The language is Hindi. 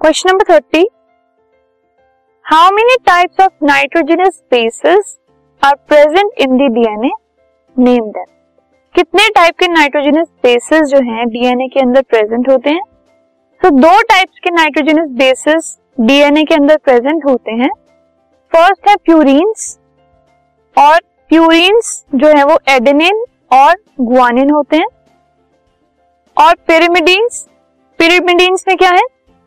Question number thirty how many types of nitrogenous bases are present in the DNA name them कितने टाइप के नाइट्रोजनस बेसिस जो हैं डीएनए के अंदर प्रेजेंट होते हैं? तो so, दो टाइप्स के नाइट्रोजनस बेसिस डीएनए के अंदर प्रेजेंट होते हैं। फ़र्स्ट है प्यूरिन्स और प्यूरिन्स जो है वो एडेनिन और गुआनिन होते हैं। और पिरिमिडीन्स पिरिमिडीन्स में क्या है?